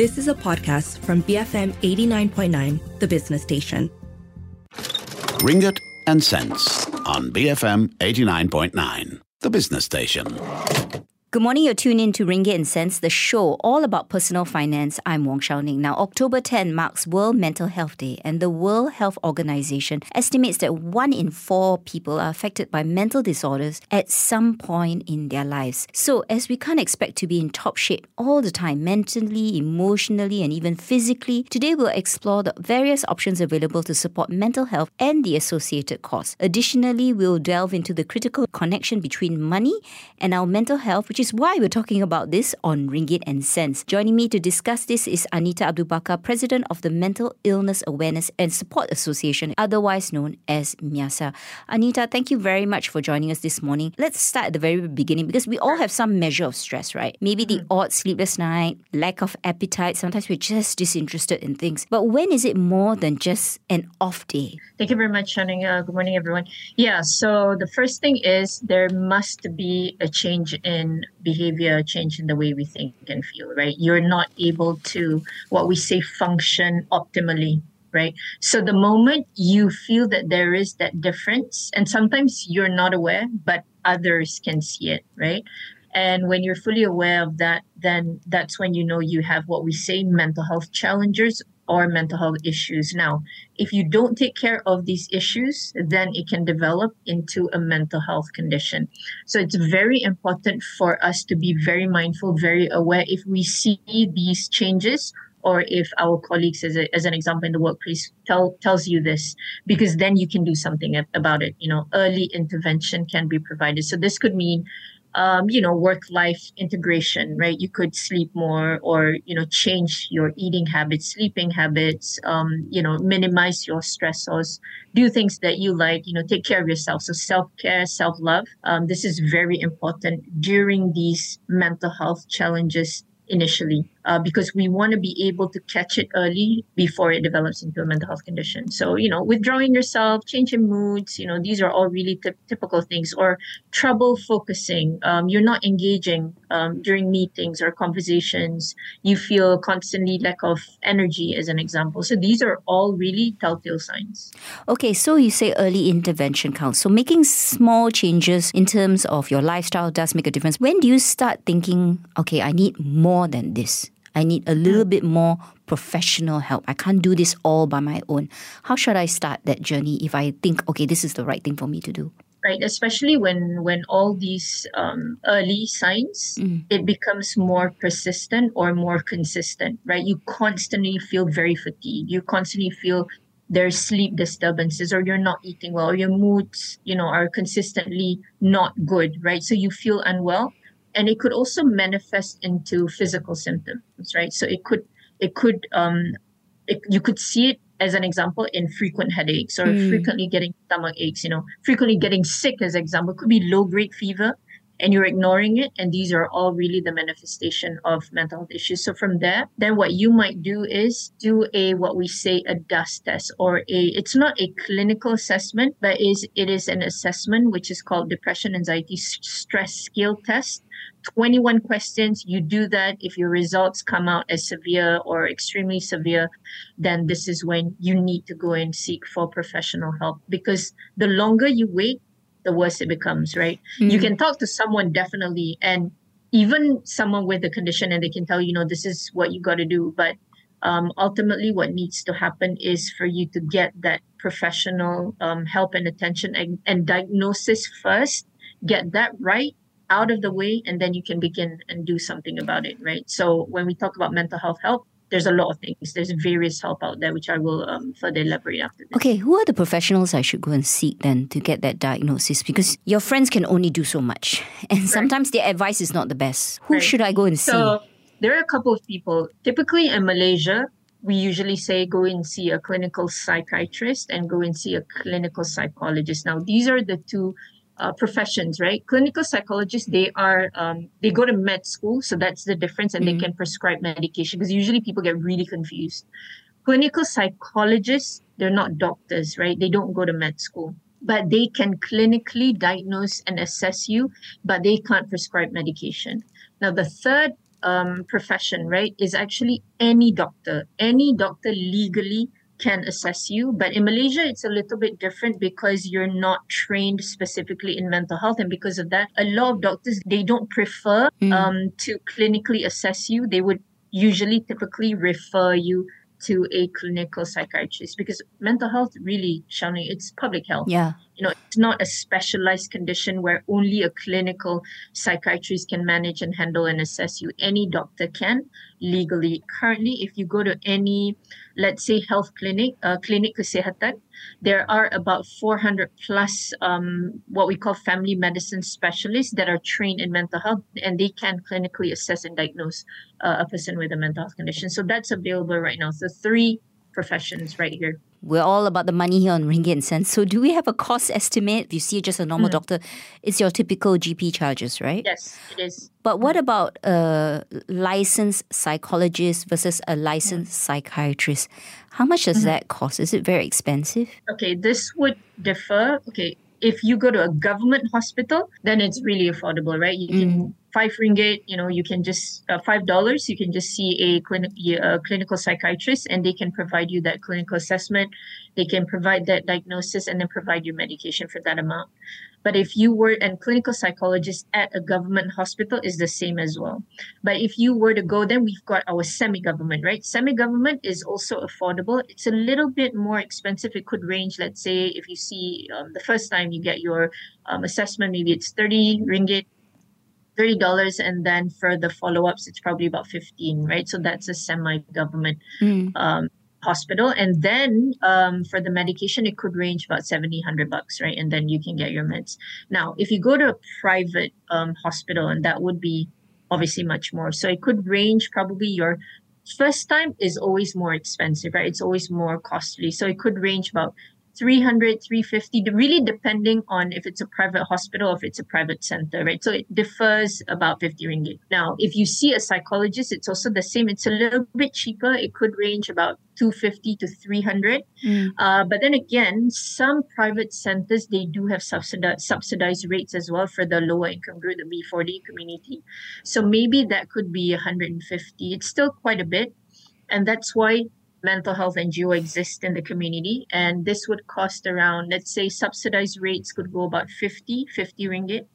This is a podcast from BFM 89.9, the business station. Ringgit and Cents on BFM 89.9, the business station. Good morning. You're tuned in to Ringgit and Sense, the show all about personal finance. I'm Wong Shao Ning. Now, October 10 marks World Mental Health Day, and the World Health Organization estimates that one in four people are affected by mental disorders at some point in their lives. So, as we can't expect to be in top shape all the time, mentally, emotionally, and even physically, today we'll explore the various options available to support mental health and the associated costs. Additionally, we'll delve into the critical connection between money and our mental health, which is why we're talking about this on Ringgit and Cents. Joining me to discuss this is Anita Abu Bakar, President of the Mental Illness Awareness and Support Association, otherwise known as MIASA. Anita, thank you very much for joining us this morning. Let's start at the very beginning because we all have some measure of stress, right? Maybe the odd sleepless night, lack of appetite. Sometimes we're just disinterested in things. But when is it more than just an off day? Thank you very much, Shannon. Uh, good morning, everyone. Yeah, so the first thing is there must be a change in behavior, change in the way we think and feel, right? You're not able to, what we say, function optimally, right? So the moment you feel that there is that difference, and sometimes you're not aware, but others can see it, right? And when you're fully aware of that, then that's when you know you have what we say mental health challenges or mental health issues. Now, if you don't take care of these issues, then it can develop into a mental health condition. So it's very important for us to be very mindful, very aware if we see these changes or if our colleagues as, a, as an example in the workplace tell tells you this because then you can do something about it you know early intervention can be provided so this could mean um, you know, work life integration, right? You could sleep more or, you know, change your eating habits, sleeping habits, um, you know, minimize your stressors, do things that you like, you know, take care of yourself. So self care, self love. Um, this is very important during these mental health challenges initially uh, because we want to be able to catch it early before it develops into a mental health condition. So, you know, withdrawing yourself, changing moods, you know, these are all really t- typical things. Or trouble focusing, um, you're not engaging um, during meetings or conversations, you feel constantly lack of energy, as an example. So, these are all really telltale signs. Okay, so you say early intervention counts. So, making small changes in terms of your lifestyle does make a difference. When do you start thinking, okay, I need more than this? I need a little bit more professional help. I can't do this all by my own. How should I start that journey if I think, okay, this is the right thing for me to do? Right, especially when when all these um, early signs, mm. it becomes more persistent or more consistent. Right, you constantly feel very fatigued. You constantly feel there's sleep disturbances or you're not eating well or your moods you know are consistently not good right so you feel unwell and it could also manifest into physical symptoms right so it could it could um it, you could see it as an example in frequent headaches or mm. frequently getting stomach aches you know frequently getting sick as example could be low grade fever and you're ignoring it and these are all really the manifestation of mental health issues. So from there then what you might do is do a what we say a DASS test or a it's not a clinical assessment but is it is an assessment which is called depression anxiety stress scale test. 21 questions. You do that. If your results come out as severe or extremely severe then this is when you need to go and seek for professional help. Because the longer you wait the worse it becomes right? Mm-hmm. you can talk to someone definitely and even someone with the condition and they can tell you, you know this is what you got to do. But um, ultimately what needs to happen is for you to get that professional um, help and attention and, and diagnosis first. Get that right out of the way and then you can begin and do something about it right? So when we talk about mental health help there's a lot of things. There's various help out there which i will um, further elaborate after this. okay who are the professionals i should go and seek then to get that diagnosis? Because your friends can only do so much. And sometimes their advice is not the best. Who right. should i go and see? so there are a couple of people. Typically in malaysia we usually say go and see a clinical psychiatrist and go and see a clinical psychologist. Now these are the two uh, professions, right? Clinical psychologists, they are um, they go to med school, so that's the difference, and mm-hmm. they can prescribe medication because usually people get really confused. Clinical psychologists, they're not doctors, right? They don't go to med school, but they can clinically diagnose and assess you, but they can't prescribe medication. Now, the third um, profession, right, is actually any doctor. Any doctor legally can assess you. But in Malaysia, it's a little bit different because you're not trained specifically in mental health. And because of that, a lot of doctors, they don't prefer Mm. um, to clinically assess you. They would usually typically refer you to a clinical psychiatrist because mental health really, Shani, it's public health Yeah. You know it's not a specialized condition where only a clinical psychiatrist can manage and handle and assess you. Any doctor can legally. Currently if you go to any let's say health clinic uh, clinic kesihatan there are about 400 plus um, what we call family medicine specialists that are trained in mental health and they can clinically assess and diagnose uh, a person with a mental health condition. So that's available right now. So three professions right here We're all about the money here on Ringgit and Cents. So, do we have a cost estimate? If you see just a normal hmm. doctor, it's your typical GP charges, right? yes it is But what about a licensed psychologist versus a licensed psychiatrist? How much does that cost? Is it very expensive? okay, this would differ. Okay, if you go to a government hospital, then it's really affordable, right? You can hmm. Five ringgit. You know, you can just uh, five dollars. You can just see a a clinical psychiatrist, and they can provide you that clinical assessment. They can provide that diagnosis, and then provide you medication for that amount. But if you were and clinical psychologist at a government hospital is the same as well. But if you were to go, then we've got our semi-government, right? Semi-government is also affordable. It's a little bit more expensive. It could range, let's say, if you see um, the first time you get your um, assessment, maybe it's 30 ringgit, $30. And then for the follow-ups, it's probably about 15, right? So that's a semi-government um, hospital. And then um, for the medication, it could range about 70, 100 bucks, right? And then you can get your meds. Now, if you go to a private um, hospital, and that would be obviously much more. So it could range probably your first time is always more expensive, right? It's always more costly. So it could range about 300 350 really depending on if it's a private hospital or if it's a private center right? So it differs about 50 ringgit. Now if you see a psychologist it's also the same. It's a little bit cheaper. It could range about 250 to 300 uh, but then again some private centers they do have subsidized subsidized rates as well for the lower income group the b40 community. So maybe that could be 150 it's still quite a bit. And that's why mental health NGO exist in the community. And this would cost around, let's say, subsidized rates could go about 50, 50 ringgit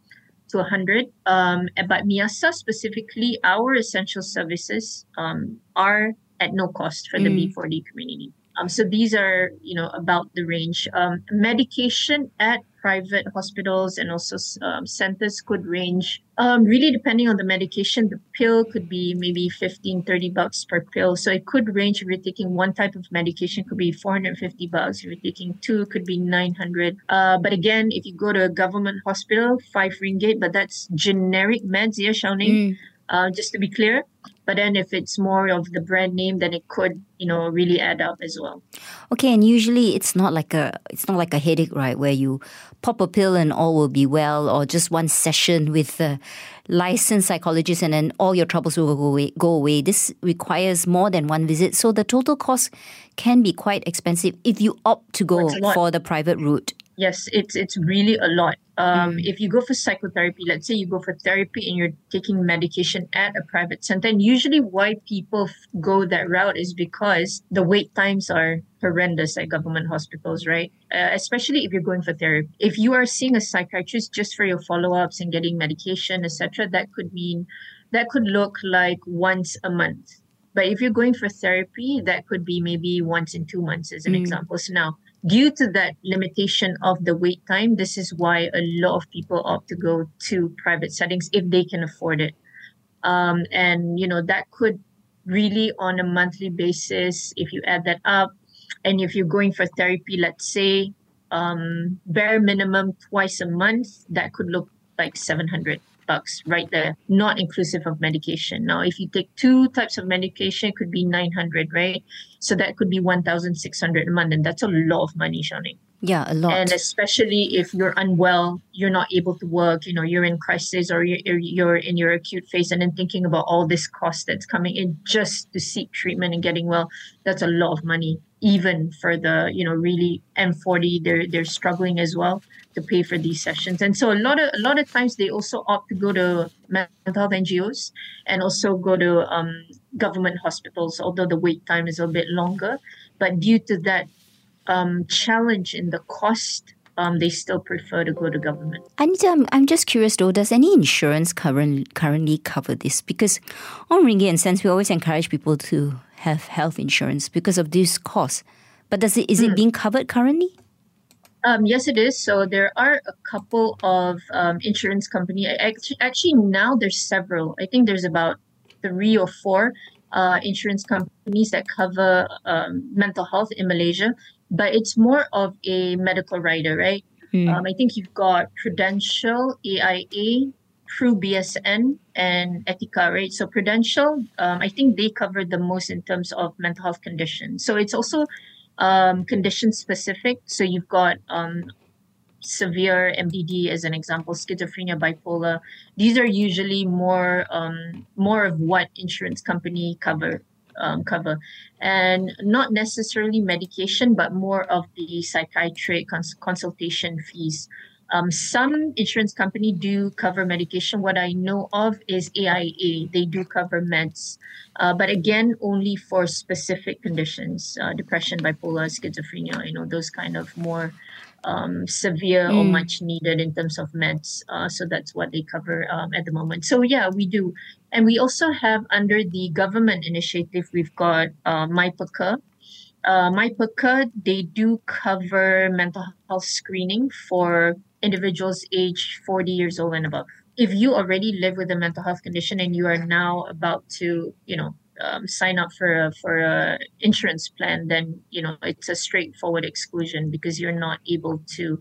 to 100. Um, but MIASA specifically, our essential services um, are at no cost for the B40 community. Um, so these are, you know, about the range. Um, medication at private hospitals and also um, centers could range um, really depending on the medication. The pill could be maybe 15, 30 bucks per pill. So it could range if you're taking one type of medication could be 450 bucks. If you're taking two, could be 900. Uh, but again, if you go to a government hospital, five ringgit, but that's generic meds, yeah, Xiaoning? Uh, just to be clear. But then if it's more of the brand name, then it could, you know, really add up as well. Okay, and usually it's not like a it's not like a headache, right? Where you pop a pill and all will be well, or just one session with a licensed psychologist and then all your troubles will go away. Go away. This requires more than one visit, so the total cost can be quite expensive if you opt to go It's a lot. for the private route. Yes, it's it's really a lot. Um, If you go for psychotherapy, let's say you go for therapy and you're taking medication at a private center, and usually why people f- go that route is because the wait times are horrendous at government hospitals, right? Uh, especially if you're going for therapy. If you are seeing a psychiatrist just for your follow-ups and getting medication, etc., that could mean that could look like once a month. But if you're going for therapy, that could be maybe once in two months, as an example. So now, due to that limitation of the wait time, this is why a lot of people opt to go to private settings if they can afford it. Um, and you know that could really on a monthly basis, if you add that up, and if you're going for therapy, let's say um, bare minimum twice a month, that could look like 700 bucks right there, not inclusive of medication. Now, if you take two types of medication, it could be 900, right? So that could be 1,600 a month. And that's a lot of money, Shani. Yeah, a lot. And especially if you're unwell, you're not able to work, you know, you're in crisis or you're, you're- you're in your acute phase and then thinking about all this cost that's coming in just to seek treatment and getting well, that's a lot of money. Even for the, you know, really M40, they're, they're struggling as well. To pay for these sessions. And so a lot of a lot of times they also opt to go to mental health NGOs and also go to um, government hospitals, although the wait time is a bit longer. But due to that um, challenge in the cost um, they still prefer to go to government. Anita, I'm, I'm just curious though, does any insurance current, currently cover this? Because on Ringgit and Cents, we always encourage people to have health insurance because of this cost. But does it is mm. it hmm. being covered currently? Um, yes, it is. So there are a couple of um, insurance company. Actually, actually, now there's several. I think there's about three or four uh, insurance companies that cover um, mental health in Malaysia but it's more of a medical rider, right? Mm. Um, I think you've got Prudential, AIA, Pru BSN, and Etiqa, right? So Prudential, um, I think they cover the most in terms of mental health conditions. So it's also um, condition specific. So you've got um, severe MDD as an example, schizophrenia, bipolar. These are usually more um, more of what insurance company cover um, cover, and not necessarily medication, but more of the psychiatric cons- consultation fees. Um, some insurance company do cover medication. What I know of is AIA. They do cover meds, uh, but again, only for specific conditions: uh, depression, bipolar, schizophrenia. You know, those kind of more um, severe mm. or much needed in terms of meds. Uh, so that's what they cover um, at the moment. So yeah, we do. And we also have under the government initiative, we've got uh. Uh, MyPeka, they do cover mental health screening for individuals aged 40 years old and above. If you already live with a mental health condition and you are now about to, you know, um, sign up for a, for a insurance plan, then you know it's a straightforward exclusion because you're not able to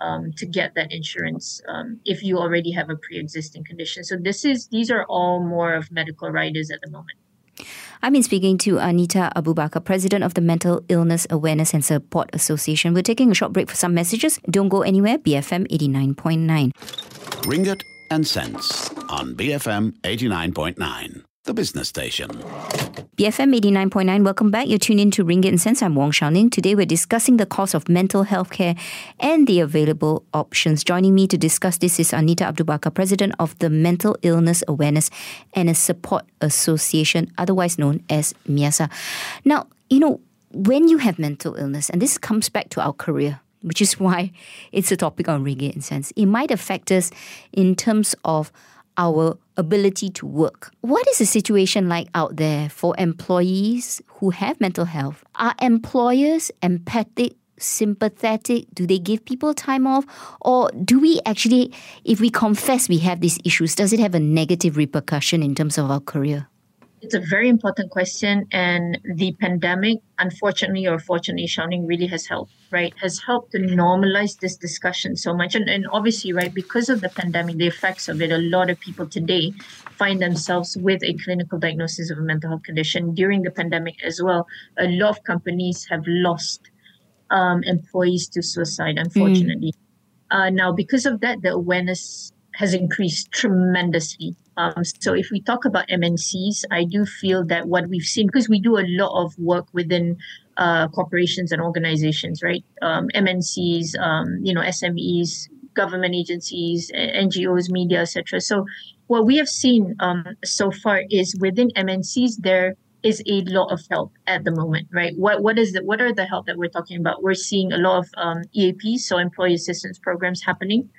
um, to get that insurance um, if you already have a pre-existing condition. So this is these are all more of medical riders at the moment. I've been speaking to Anita Abu Bakar, President of the Mental Illness Awareness and Support Association. We're taking a short break for some messages. Don't go anywhere. BFM 89.9. Ringgit and cents on BFM 89.9 the business station. BFM 89.9, welcome back. You're tuned in to Ringgit and Cents. I'm Wong Xiaoning. Today we're discussing the cost of mental health care and the available options. Joining me to discuss this is Anita Abu Bakar, President of the Mental Illness Awareness and Support Association, otherwise known as MIASA. Now, you know, when you have mental illness, and this comes back to our career, which is why it's a topic on Ringgit and Cents, it might affect us in terms of our ability to work. What is the situation like out there for employees who have mental health? Are employers empathic, sympathetic? Do they give people time off? Or do we actually, if we confess we have these issues, does it have a negative repercussion in terms of our career? It's a very important question, and the pandemic, unfortunately or fortunately, Xiaoning really has helped, right? Has helped to normalize this discussion so much. And, and obviously, right, because of the pandemic, the effects of it, a lot of people today find themselves with a clinical diagnosis of a mental health condition during the pandemic as well. A lot of companies have lost um, employees to suicide, unfortunately. Mm. Uh, now, because of that, the awareness has increased tremendously. Um, so if we talk about MNCs, I do feel that what we've seen, because we do a lot of work within uh, corporations and organizations, right? Um, MNCs, um, you know, SMEs, government agencies, NGOs, media, etc. So what we have seen um, so far is within MNCs, there is a lot of help at the moment, right? What what is the what are the help that we're talking about? We're seeing a lot of um, EAPs, so employee assistance programs happening,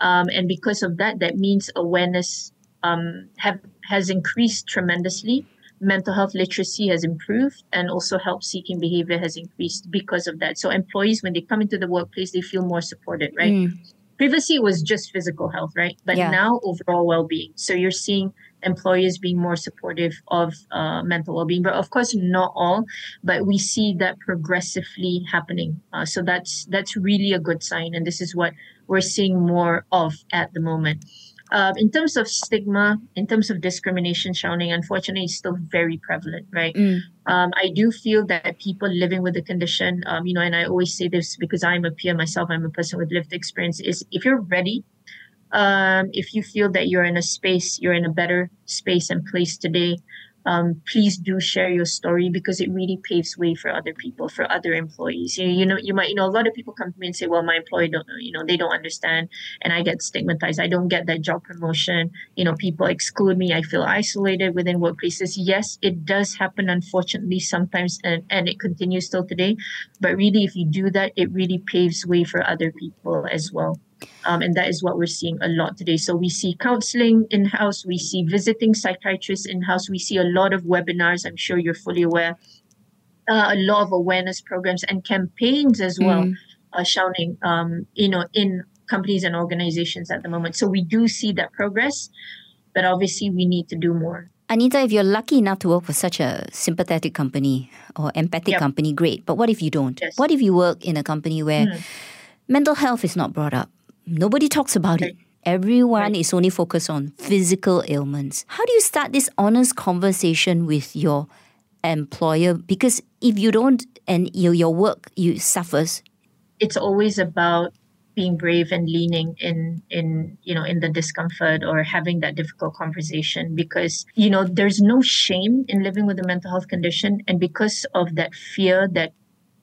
um, and because of that, that means awareness um, have has increased tremendously. Mental health literacy has improved, and also help seeking behavior has increased because of that. So employees, when they come into the workplace, they feel more supported, right? Mm. Previously, it was just physical health, right? But yeah. now overall well being. So you're seeing employers being more supportive of uh, mental well-being but of course not all but we see that progressively happening uh, so that's that's really a good sign and this is what we're seeing more of at the moment uh, in terms of stigma, in terms of discrimination, Xiaoning, unfortunately, is still very prevalent, right? Mm. Um, I do feel that people living with the condition, um, you know, and I always say this because I'm a peer myself, I'm a person with lived experience, is if you're ready um, if you feel that you're in a space, you're in a better space and place today, um, please do share your story because it really paves way for other people, for other employees. You, you know, you might, you know, a lot of people come to me and say, well, my employee don't you know, they don't understand and I get stigmatized. I don't get that job promotion. You know, people exclude me. I feel isolated within workplaces. Yes, it does happen, unfortunately, sometimes, and, and it continues still today. But really, if you do that, it really paves way for other people as well. Um, and that is what we're seeing a lot today. So we see counseling in house, we see visiting psychiatrists in house, we see a lot of webinars. I'm sure you're fully aware. Uh, a lot of awareness programs and campaigns as well, mm. uh, shouting, um, you know, in companies and organizations at the moment. So we do see that progress, but obviously we need to do more. Anita, if you're lucky enough to work for such a sympathetic company or empathic yep. company, great. But what if you don't? Yes. What if you work in a company where mm. mental health is not brought up? Nobody talks about it. Everyone is only focused on physical ailments. How do you start this honest conversation with your employer? Because if you don't and your, your work you suffers. It's always about being brave and leaning in in you know in the discomfort or having that difficult conversation because you know there's no shame in living with a mental health condition and because of that fear that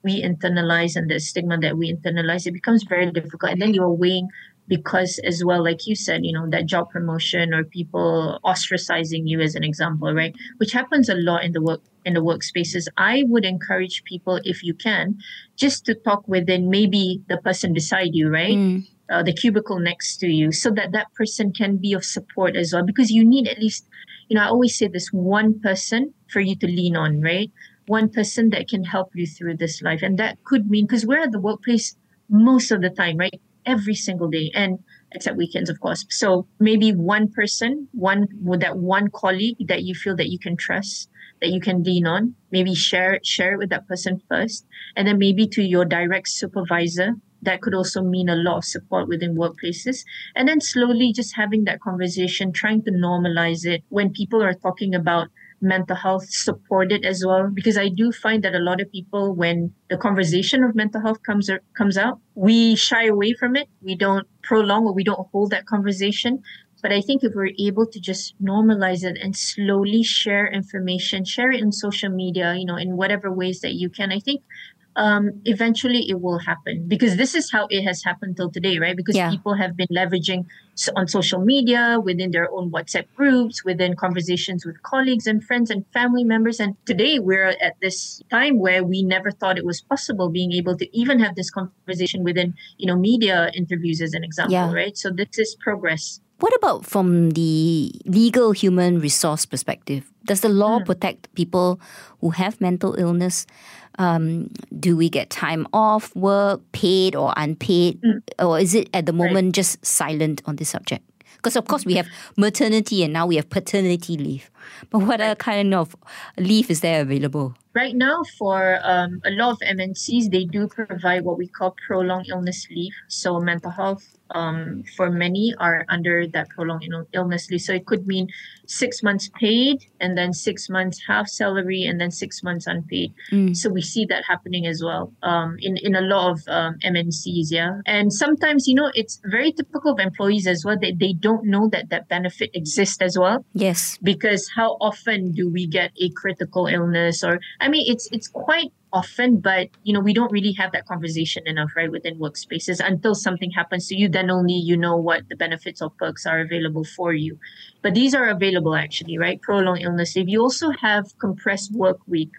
we internalize and the stigma that we internalize, it becomes very difficult. And then you're weighing because as well, like you said, you know, that job promotion or people ostracizing you as an example, right? Which happens a lot in the work in the workspaces. I would encourage people, if you can, just to talk within maybe the person beside you, right? Mm. Uh, the cubicle next to you, so that that person can be of support as well. Because you need at least, you know, I always say this one person for you to lean on, right? One person that can help you through this life. And that could mean because we're at the workplace most of the time, right? Every single day and except weekends, of course. So maybe one person, one with that one colleague that you feel that you can trust, that you can lean on, maybe share it, share it with that person first. And then maybe to your direct supervisor. That could also mean a lot of support within workplaces. And then slowly just having that conversation, trying to normalize it when people are talking about mental health supported as well. Because i do find that a lot of people when the conversation of mental health comes er, comes out we shy away from it. We don't prolong or we don't hold that conversation. But i think if we're able to just normalize it and slowly share information share it in social media you know in whatever ways that you can i think um, eventually it will happen because this is how it has happened till today, right? Because yeah. people have been leveraging on social media, within their own WhatsApp groups, within conversations with colleagues and friends and family members. And today we're at this time where we never thought it was possible being able to even have this conversation within, you know, media interviews as an example, yeah. right? So this is progress. What about from the legal human resource perspective? Does the law mm. protect people who have mental illness? Um, do we get time off work, paid or unpaid? Mm. Or is it at the moment right. just silent on this subject? Because, of course, we have maternity and now we have paternity leave. But what other kind of leave is there available? Right now, for um, a lot of MNCs, they do provide what we call prolonged illness leave. So, mental health um, for many are under that prolonged illness leave. So it could mean six months paid and then six months half salary and then six months unpaid. Mm. So we see that happening as well um, in, in a lot of um, MNCs. Yeah. And sometimes, you know, it's very typical of employees as well. that they don't know that that benefit exists as well. Yes. Because how often do we get a critical illness or, I mean, it's, it's quite often but you know we don't really have that conversation enough right within workspaces until something happens to you then only you know what the benefits or perks are available for you. But these are available actually right? Prolonged illness. Leave you also have compressed work week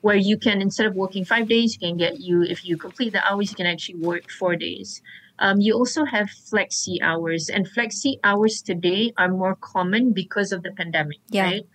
where you can instead of working five days you can get you if you complete the hours you can actually work four days. Um, you also have flexi hours and flexi hours today are more common because of the pandemic yeah. right?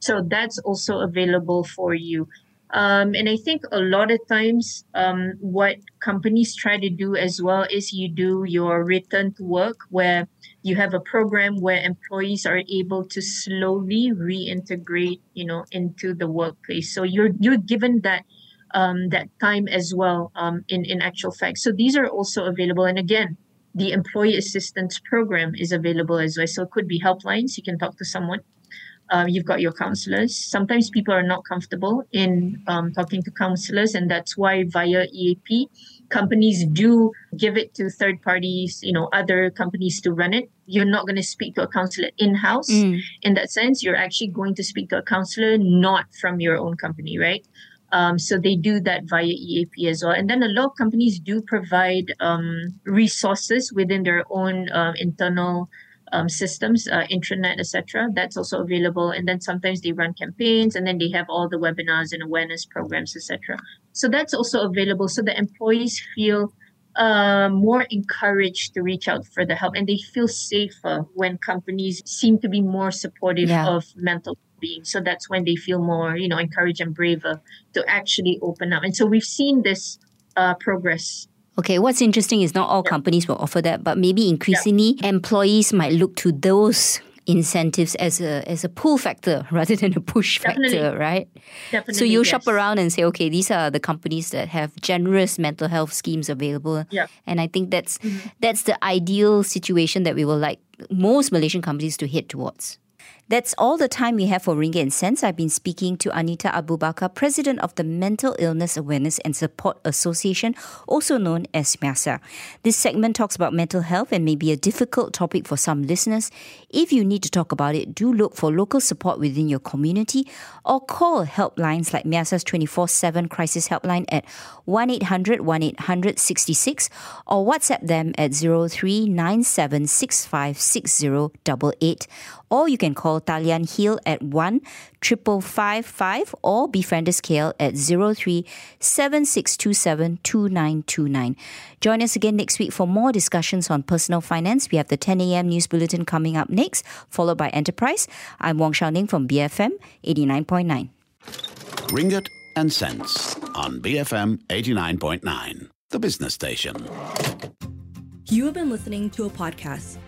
So that's also available for you um, and I think a lot of times, um, what companies try to do as well is you do your return to work, where you have a program where employees are able to slowly reintegrate, you know, into the workplace. So you're you're given that um, that time as well. Um, in in actual fact, so these are also available. And again, the employee assistance program is available as well. So it could be helplines. You can talk to someone uh, you've got your counselors. Sometimes people are not comfortable in um, talking to counselors, and that's why via EAP, companies do give it to third parties, you know, other companies to run it. You're not going to speak to a counselor in house. Mm. In that sense, you're actually going to speak to a counselor not from your own company, right? Um, so they do that via EAP as well. And then a lot of companies do provide um, resources within their own uh, internal um, systems, uh, intranet, etc. That's also available. And then sometimes they run campaigns, and then they have all the webinars and awareness programs, etc. So that's also available. So the employees feel uh, more encouraged to reach out for the help, and they feel safer when companies seem to be more supportive Yeah. of mental being. So that's when they feel more, you know, encouraged and braver to actually open up. And so we've seen this uh, progress Okay, what's interesting is not all companies will offer that, but maybe increasingly employees might look to those incentives as a as a pull factor rather than a push Definitely. factor, right? Definitely. So you shop around and say, okay, these are the companies that have generous mental health schemes available. Yeah. And I think that's mm-hmm. that's the ideal situation that we will like most Malaysian companies to head towards. That's all the time we have for Ringgit and Cents. I've been speaking to Anita Abu Bakar, President of the Mental Illness Awareness and Support Association, also known as MIASA. This segment talks about mental health and may be a difficult topic for some listeners. If you need to talk about it, do look for local support within your community or call helplines like MIASA's 24 7 crisis helpline at 1 800 1 800 66 or WhatsApp them at 0397656088 or you can call Talian HEAL at 1 555 or Befrienders KL at 03 7627 2929. Join us again next week for more discussions on personal finance. We have the 10 a.m. news bulletin coming up next, followed by Enterprise. I'm Wong Shao Ning from BFM 89.9. Ringgit and Cents on BFM 89.9, the business station. You have been listening to a podcast